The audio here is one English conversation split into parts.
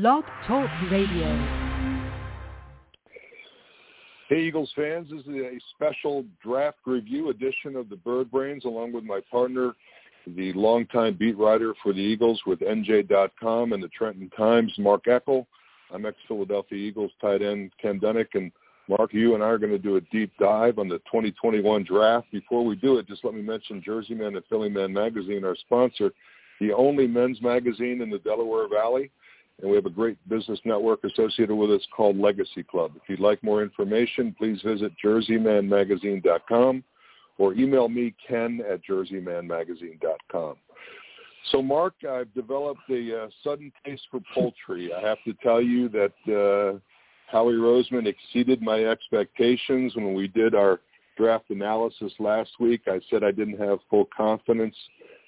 Blog Talk Radio. Hey, Eagles fans, this is a special draft review edition of the Bird Brains, along with my partner, the longtime beat writer for the Eagles with NJ.com and the Trenton Times, Mark Eckel. I'm ex-Philadelphia Eagles tight end Ken Dunek, and Mark, you and I are going to do a deep dive on the 2021 draft. Before we do it, just let me mention Jersey Man and Philly Man magazine, our sponsor, the only men's magazine in the Delaware Valley. And we have a great business network associated with us called Legacy Club. If you'd like more information, please visit jerseymanmagazine.com or email me, ken at jerseymanmagazine.com. So, Mark, I've developed a uh, sudden taste for poultry. I have to tell you that uh, Howie Roseman exceeded my expectations when we did our draft analysis last week. I said I didn't have full confidence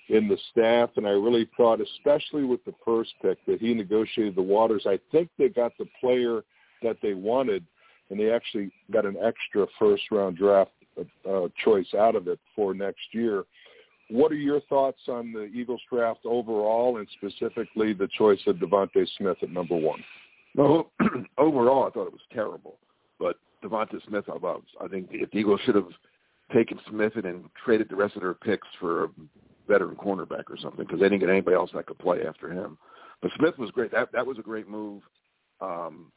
in the staff, and I really thought, especially with the first pick, that he negotiated the waters. I think they got the player that they wanted, and they actually got an extra first-round draft uh, choice out of it for next year. What are your thoughts on the Eagles draft overall, and specifically the choice of DeVonta Smith at number one? Well, overall, I thought it was terrible, but DeVonta Smith, I loved. I think the Eagles should have taken Smith and then traded the rest of their picks for veteran cornerback or something because they didn't get anybody else that could play after him. But Smith was great. That that was a great move. Um,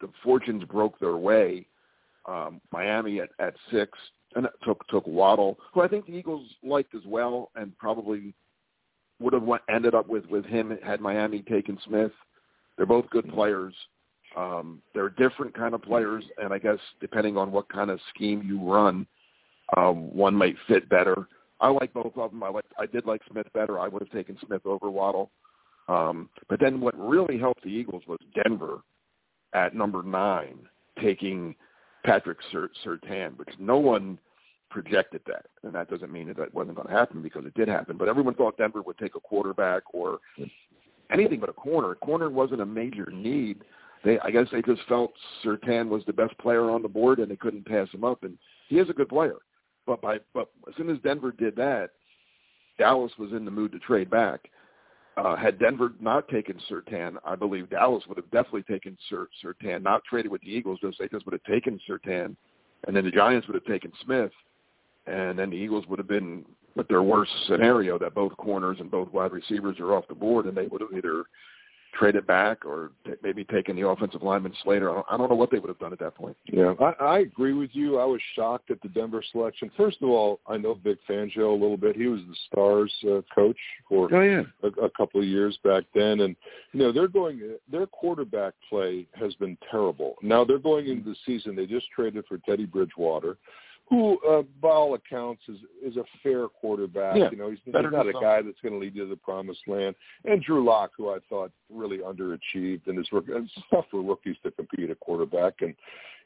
the fortunes broke their way. Um, Miami at, at six and took took Waddle, who I think the Eagles liked as well, and probably would have went, ended up with with him had Miami taken Smith. They're both good players. Um, they're different kind of players, and I guess depending on what kind of scheme you run, um, one might fit better. I like both of them. I like I did like Smith better. I would have taken Smith over Waddle. Um, but then what really helped the Eagles was Denver at number nine taking Patrick Surtain, which no one projected that, and that doesn't mean that that wasn't going to happen because it did happen. But everyone thought Denver would take a quarterback or anything but a corner. Corner wasn't a major need. They, I guess, they just felt Surtain was the best player on the board, and they couldn't pass him up. And he is a good player. But by but as soon as Denver did that, Dallas was in the mood to trade back. Uh, had Denver not taken Surtain, I believe Dallas would have definitely taken Surtain, not traded with the Eagles. They just would have taken Surtain, and then the Giants would have taken Smith, and then the Eagles would have been with their worst scenario that both corners and both wide receivers are off the board, and they would have either traded back or t- maybe taken the offensive lineman Slater. I don't know what they would have done at that point. Yeah, I, I agree with you. I was shocked at the Denver selection. First of all, I know Vic Fangio a little bit. He was the Stars uh, coach for oh, yeah. a, a couple of years back then, and you know they're going. Their quarterback play has been terrible. Now they're going into the season. They just traded for Teddy Bridgewater who, uh, by all accounts, is is a fair quarterback. Yeah, you know, he's, he's not a guy that's going to lead you to the promised land. And Drew Lock, who I thought really underachieved, and it's, it's tough for rookies to compete at quarterback. And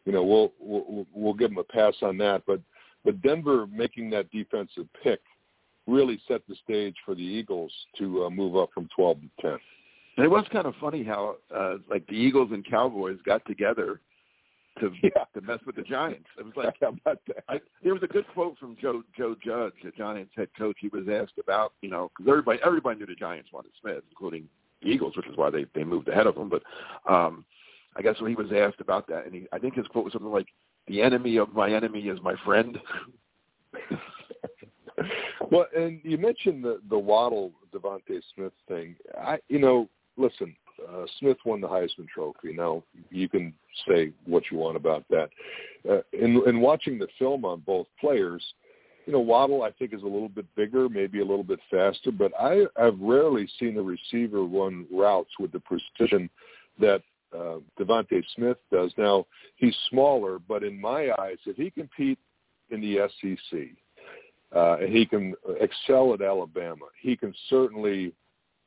you know, we'll we'll we'll give him a pass on that. But but Denver making that defensive pick really set the stage for the Eagles to uh, move up from 12 to 10. And it was kind of funny how uh, like the Eagles and Cowboys got together to yeah. to mess with the Giants. It was like? I, there was a good quote from Joe Joe Judge, the Giants head coach. He was asked about you know because everybody everybody knew the Giants wanted Smith, including the Eagles, which is why they they moved ahead of him. But um, I guess when he was asked about that, and he I think his quote was something like, "The enemy of my enemy is my friend." well, and you mentioned the the Waddle DeVonta Smith thing. I you know listen uh, Smith won the Heisman Trophy. Now you can say what you want about that. Uh, in, in watching the film on both players, you know Waddle I think is a little bit bigger, maybe a little bit faster, but I have rarely seen a receiver run routes with the precision that uh, DeVonta Smith does. Now he's smaller, but in my eyes, if he compete in the SEC, uh, and he can excel at Alabama, he can certainly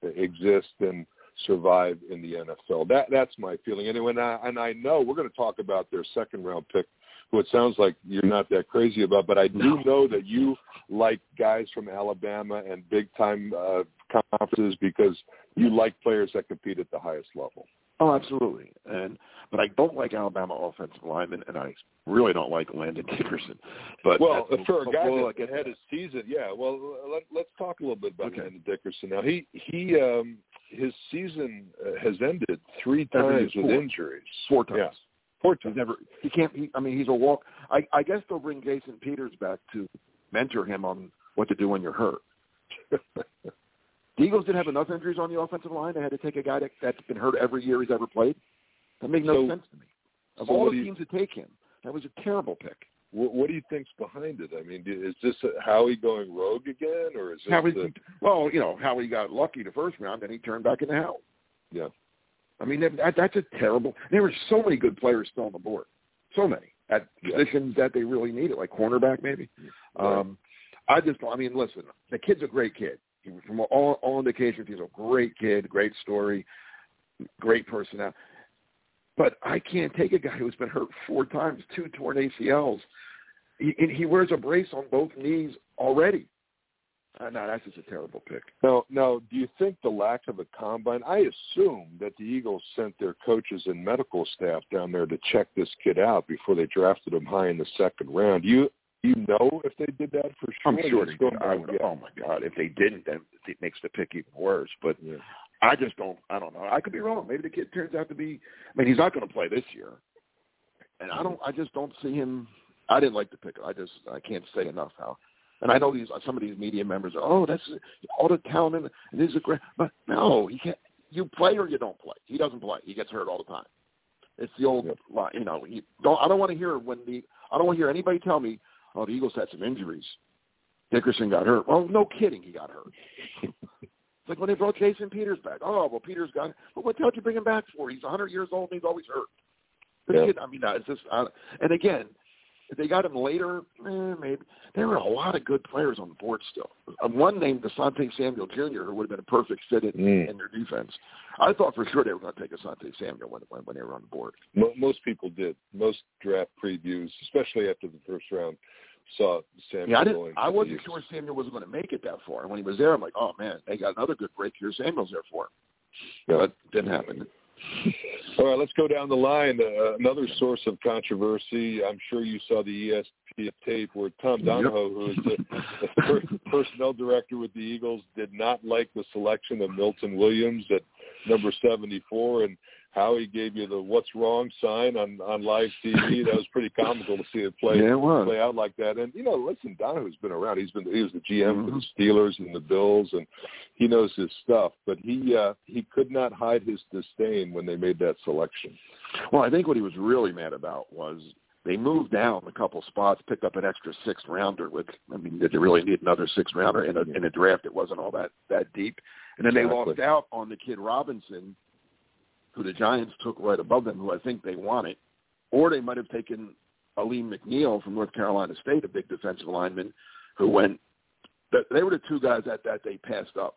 exist in survive in the NFL. That that's my feeling. Anyway, and I, and I know we're going to talk about their second round pick, who it sounds like you're not that crazy about, but I do know that you like guys from Alabama and big time uh, conferences because you like players that compete at the highest level. Oh, absolutely. And but I don't like Alabama offensive linemen, and I really don't like Landon Dickerson. But well, for a guy that had his season, yeah. Well, let, let's talk a little bit about okay. Landon Dickerson. Now he he um, his season uh, has ended three times with injuries. Four times. Yeah. Four times. He's never. He can't. He, I mean, he's a walk. I, I guess they'll bring Jason Peters back to mentor him on what to do when you're hurt. the Eagles didn't have enough injuries on the offensive line. They had to take a guy that, that's been hurt every year he's ever played. That makes no So- sense to me. Of so all the you- teams to take him, that was a terrible pick. What, what do you think's behind it? I mean, is this Howie going rogue again, or is this Howie, the, well, you know, Howie got lucky the first round, then he turned back into Howie. yeah? I mean, that, that's a terrible. There were so many good players still on the board, so many at Yeah. positions that they really needed, like cornerback maybe. Right. Um, I just, I mean, listen, the kid's a great kid. From all all indications, he's a great kid, great story, great personality. But I can't take a guy who's been hurt four times, two torn ACLs. He, he wears a brace on both knees already. Uh, no, that's just a terrible pick. Now, now, do you think the lack of a combine? I assume that the Eagles sent their coaches and medical staff down there to check this kid out before they drafted him high in the second round. Do you you know if they did that for sure? I'm sure they did. I would, yeah. Oh my God! If they didn't, then it makes the pick even worse. But Yeah. I just don't. I don't know. I could be wrong. Maybe the kid turns out to be. I mean, he's not going to play this year, and I mm-hmm. don't. I just don't see him. I didn't like the pick. I just. I can't say enough how. And I know these some of these media members are. Oh, that's all the talent and and this is a great. But no, he can't. You play or you don't play. He doesn't play. He gets hurt all the time. It's the old, Yep. you know. You don't. I don't want to hear when the. I don't want to hear anybody tell me, "Oh, the Eagles had some injuries." Dickerson got hurt. Well, no kidding, he got hurt. It's like when they brought Jason Peters back. Oh, well, Peters got. But what the hell did you bring him back for? He's 100 years old and he's always hurt. Yeah. kid, I mean, it's just. Uh, and again, if they got him later, eh, maybe there were a lot of good players on the board still. Uh, one named Asante Samuel Jr., who would have been a perfect fit in, Mm. in their defense. I thought for sure they were going to take Asante Samuel when, when when they were on the board. Most people did. Most draft previews, especially after the first round, saw Samuel Yeah, I didn't. I wasn't sure Samuel was going to make it that far. And when he was there, I'm like, oh man, they got another good break here. Samuel's there for him. Yeah. But didn't happen. All right, let's go down the line. Uh, another source of controversy. I'm sure you saw the ESPN tape where Tom Donahoe, who is the, the per- personnel director with the Eagles, did not like the selection of Milton Williams at number 74, and Howie gave you the "What's wrong" sign on on live TV. That was pretty comical to see it play Yeah, it play out like that. And you know, listen, Donahoe's been around. He's been he was the GM for Mhm. the Steelers and the Bills, and he knows his stuff. But he uh, he could not hide his disdain when they made that selection. Well, I think what he was really mad about was they moved down a couple spots, picked up an extra sixth rounder. With I mean, did they really need another sixth rounder in a in a draft that wasn't all that that deep? And then they Exactly. lost out on the kid Robinson, who the Giants took right above them, who I think they wanted, or they might have taken Alim McNeill from North Carolina State, a big defensive lineman, who went. They were the two guys that that they passed up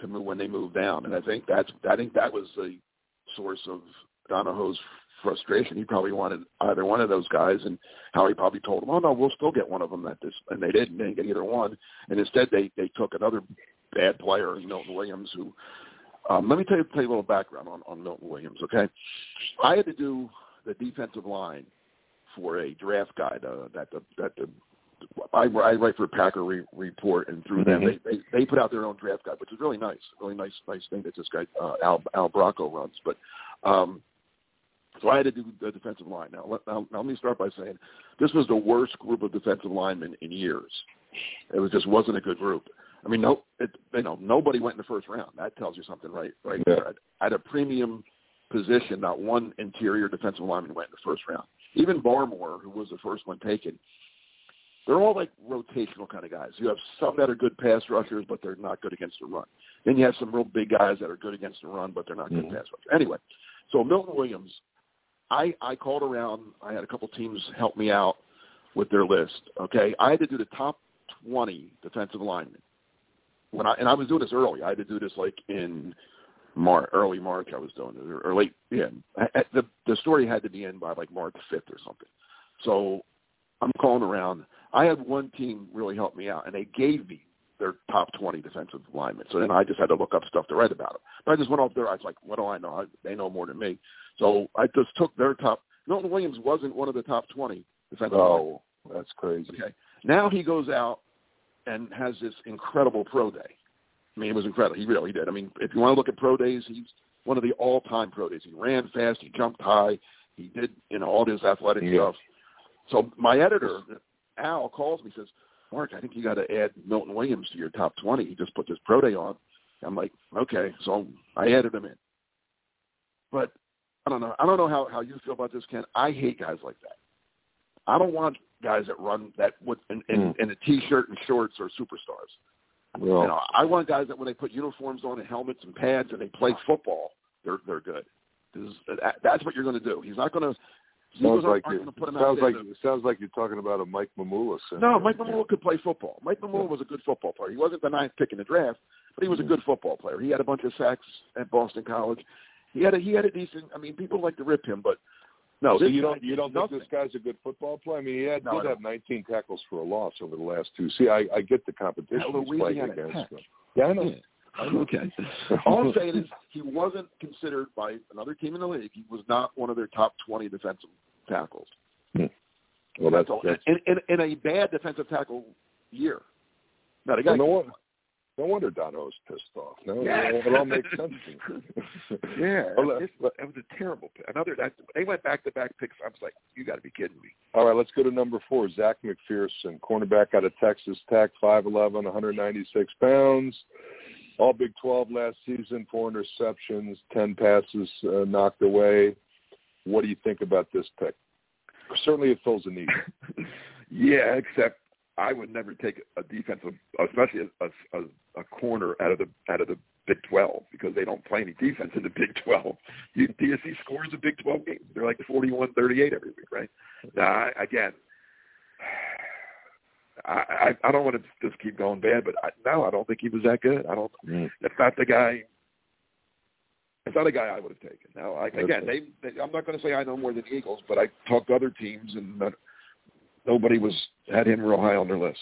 to move when they moved down, and I think that's I think that was the source of Donahoe's frustration. He probably wanted either one of those guys, and Howie probably told him, "Oh no, we'll still get one of them at this," and they didn't. They didn't get either one, and instead they they took another bad player, Milton Williams, who. Um, let me tell you, tell you a little background on, on Milton Williams. Okay, I had to do the defensive line for a draft guide uh, that the that the I, I write for Packer Re- Report, and through them Mhm. they, they they put out their own draft guide, which is really nice, really nice nice thing that this guy uh, Al Al Bracco runs. But um, so I had to do the defensive line. Now let, now, now let me start by saying this was the worst group of defensive linemen in years. It was just wasn't a good group. I mean, no, it, you know, nobody went in the first round. That tells you something, right? Right Yeah. there. At, at a premium position, not one interior defensive lineman went in the first round. Even Barmore, who was the first one taken, they're all like rotational kind of guys. You have some that are good pass rushers, but they're not good against the run. Then you have some real big guys that are good against the run, but they're not good Mhm. pass rushers. Anyway, so Milton Williams, I I called around. I had a couple teams help me out with their list. Okay, I had to do the top twenty defensive linemen. When I and I was doing this early. I had to do this like in Mar early March. I was doing it or, late. Yeah, I, I- the the story had to be in by like March fifth or something. So I'm calling around. I had one team really help me out, and they gave me their top 20 defensive linemen. So then I just had to look up stuff to write about them. But I just went off there. I was like, what do I know? I, they know more than me. So I just took their top. Milton Williams wasn't one of the top 20 defensive oh, linemen. Oh, that's crazy. Okay. Now he goes out and has this incredible pro day. I mean, it was incredible. He really did. I mean, if you want to look at pro days, he's one of the all-time pro days. He ran fast. He jumped high. He did, you know, all his athletic Yeah. stuff. So my editor, Al, calls me says, Mark, I think you got to add Milton Williams to your top 20. He just put this pro day on. I'm like, okay. So I added him in. But I don't know. I don't know how, how you feel about this, Ken. I hate guys like that. I don't want guys that run that with in, in, Mm. in a t-shirt and shorts or superstars. Well, You know, I want guys that when they put uniforms on and helmets and pads and they play football, they're they're good. 'Cause that, that's what you're going to do. He's not going to. sounds like you, put him sounds like it sounds like you're talking about a Mike Mamula. no, Mike Mamula could play football. Mike Mamula was a good football player. He wasn't the ninth pick in the draft, but he was a good football player. He had a bunch of sacks at Boston College. He had a he had a decent. I mean, people like to rip him, but no, So you don't you don't nothing. think this guy's a good football player? I mean, he had, No, I did have 19 tackles for a loss over the last two. See, I, I get the competition At he's playing against. Tech. Yeah, I know. Yeah. Okay. All I'm saying is he wasn't considered by another team in the league. He was not one of their top 20 defensive tackles. Hmm. Well, that's, all. that's in, in, in a bad defensive tackle year. Now, the guy well, no, wonder, no wonder Dono's pissed off. No, Yeah. it, all- makes sense to me. Yeah, Well, it, it was a terrible pick. Another that they went back to back picks. I was like, you got to be kidding me. All right, let's go to number four. Zech McPhearson, cornerback out of Texas Tech, 5'11", 196 pounds. All Big 12 last season, four interceptions, 10 passes uh, knocked away. What do you think about this pick? Certainly it fills a need. yeah, except I would never take a defensive, especially a, a, a corner out of the out of the Big Twelve because they don't play any defense in the Big Twelve. You, DSC scores a Big Twelve games. They're like forty-one, thirty-eight every week, right? Now, I, again, I, I I don't want to just keep going bad, but I, no, I don't think he was that good. I don't. Mm. That's not the guy. It's not a guy I would have taken. Now, I, again, they, they. I'm not going to say I know more than Eagles, but I talked to other teams, and not, nobody was had him real high on their list.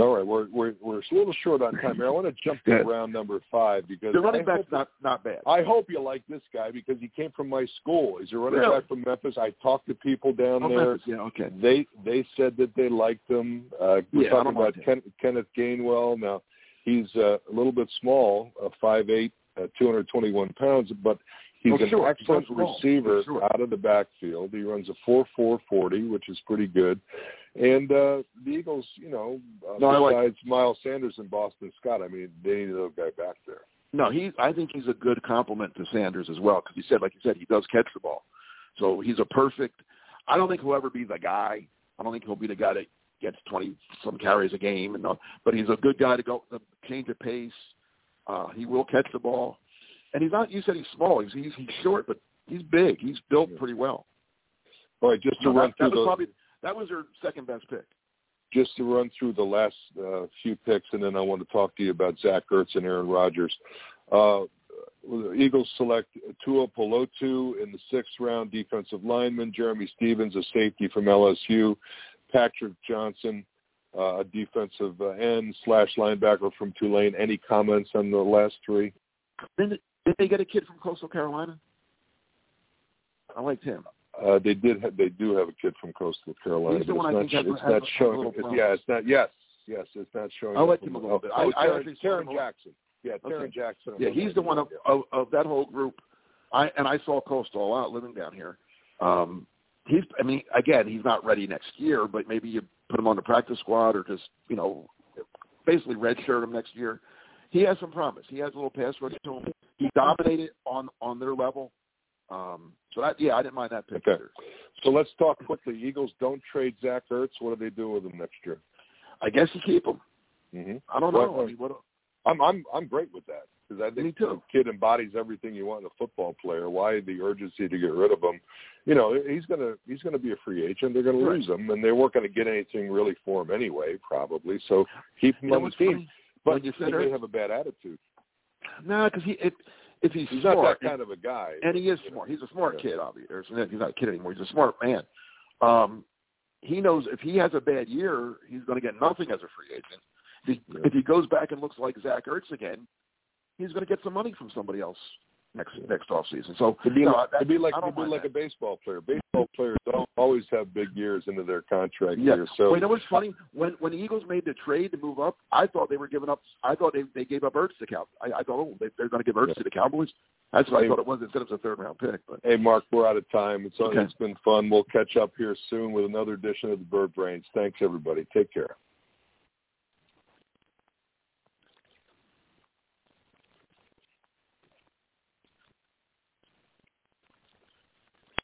All right, we're we're we're a little short on time here. I want to jump to Yeah. round number five because The running I back's hope, not not bad. I hope you like this guy because he came from my school. He's a running Really? back from Memphis. I talked to people down Oh, there. Memphis, yeah, okay. They they said that they liked him. Uh, we're Yeah, talking about mind Ken, Kenneth Gainwell. Now he's uh, a little bit small, uh, five eight, uh, two hundred twenty one pounds, but he's Oh, an sure. excellent He's receiver Sure. out of the backfield. He runs a four four forty, which is pretty good. And uh, the Eagles, you know, uh, No, I like- besides Miles Sanders and Boston Scott, I mean, they need a little guy back there. No, he. I think he's a good complement to Sanders as well because he said, like you said, he does catch the ball. So he's a perfect. I don't think he'll ever be the guy. I don't think he'll be the guy that gets twenty some carries a game, and all, but he's a good guy to go to change the pace. Uh, he will catch the ball, and he's not. You said he's small. He's he's, he's short, but he's big. He's built pretty well. All right, just to So run that, through that was the probably that was their second best pick. just to run through the last uh, few picks, and then I want to talk to you about Zach Ertz and Aaron Rodgers. Uh, the Eagles select Tuipulotu in the sixth round, defensive lineman. Jeremy Stevens, a safety from LSU. Patrick Johnson, uh, a defensive uh, end slash linebacker from Tulane. Any comments on the last three? Did they get a kid from Coastal Carolina? I liked him. Uh, they did. Have, they do have a kid from Coastal Carolina. He's the one I it's think not, has- it's not a- showing. it's- yeah, it's not. Yes, yes, it's not showing. I up liked him a little bit. I- Oh, I Tarron, actually saw Tarron him a lot. Jackson. Yeah, Tarron Okay. Jackson. Yeah, he's the one of, of of that whole group. I and I saw Coastal a lot living down here. Um, he's, I mean, again, he's not ready next year, but maybe you put him on the practice squad or just you know, basically redshirt him next year. He has some promise. He has a little pass rush to him. He dominated on on their level. Um, so that yeah, I didn't mind that pick Okay. either. So let's talk quickly. Eagles don't trade Zach Ertz. What do they do with him next year? I guess you keep him. Mm-hmm. I don't know. Well, I mean, what? I'm I'm I'm great with that because I think Me too. the kid embodies everything you want in a football player. Why the urgency to get rid of him? You know, he's gonna he's gonna be a free agent. They're gonna Right. lose him, and they weren't gonna get anything really for him anyway, probably. So keep him You on the team. funny? But When you said he may Ertz- have a bad attitude. No, because he if if he's, He's smart, not that kind of a guy. and he is you know. smart. He's a smart kid, obviously. Or He's not a kid anymore. He's a smart man. Um, he knows if he has a bad year, he's going to get nothing as a free agent. If he, Yeah. if he goes back and looks like Zach Ertz again, he's going to get some money from somebody else. next next off season. So to be, no, like, that, to be like I to don't be like that. a baseball player. Baseball players don't always have big years into their contract Yeah. year. So well, you know what's funny? When when the Eagles made the trade to move up, I thought they were giving up. I thought they they gave up Ertz to Cow. I, I thought oh they, they're going to give Ertz Yeah. to the Cowboys. That's what Hey. I thought it was instead of a third round pick. But Hey, Mark, we're out of time. It's uh, Okay. it's been fun. We'll catch up here soon with another edition of the Bird Brains. Thanks, everybody. Take care.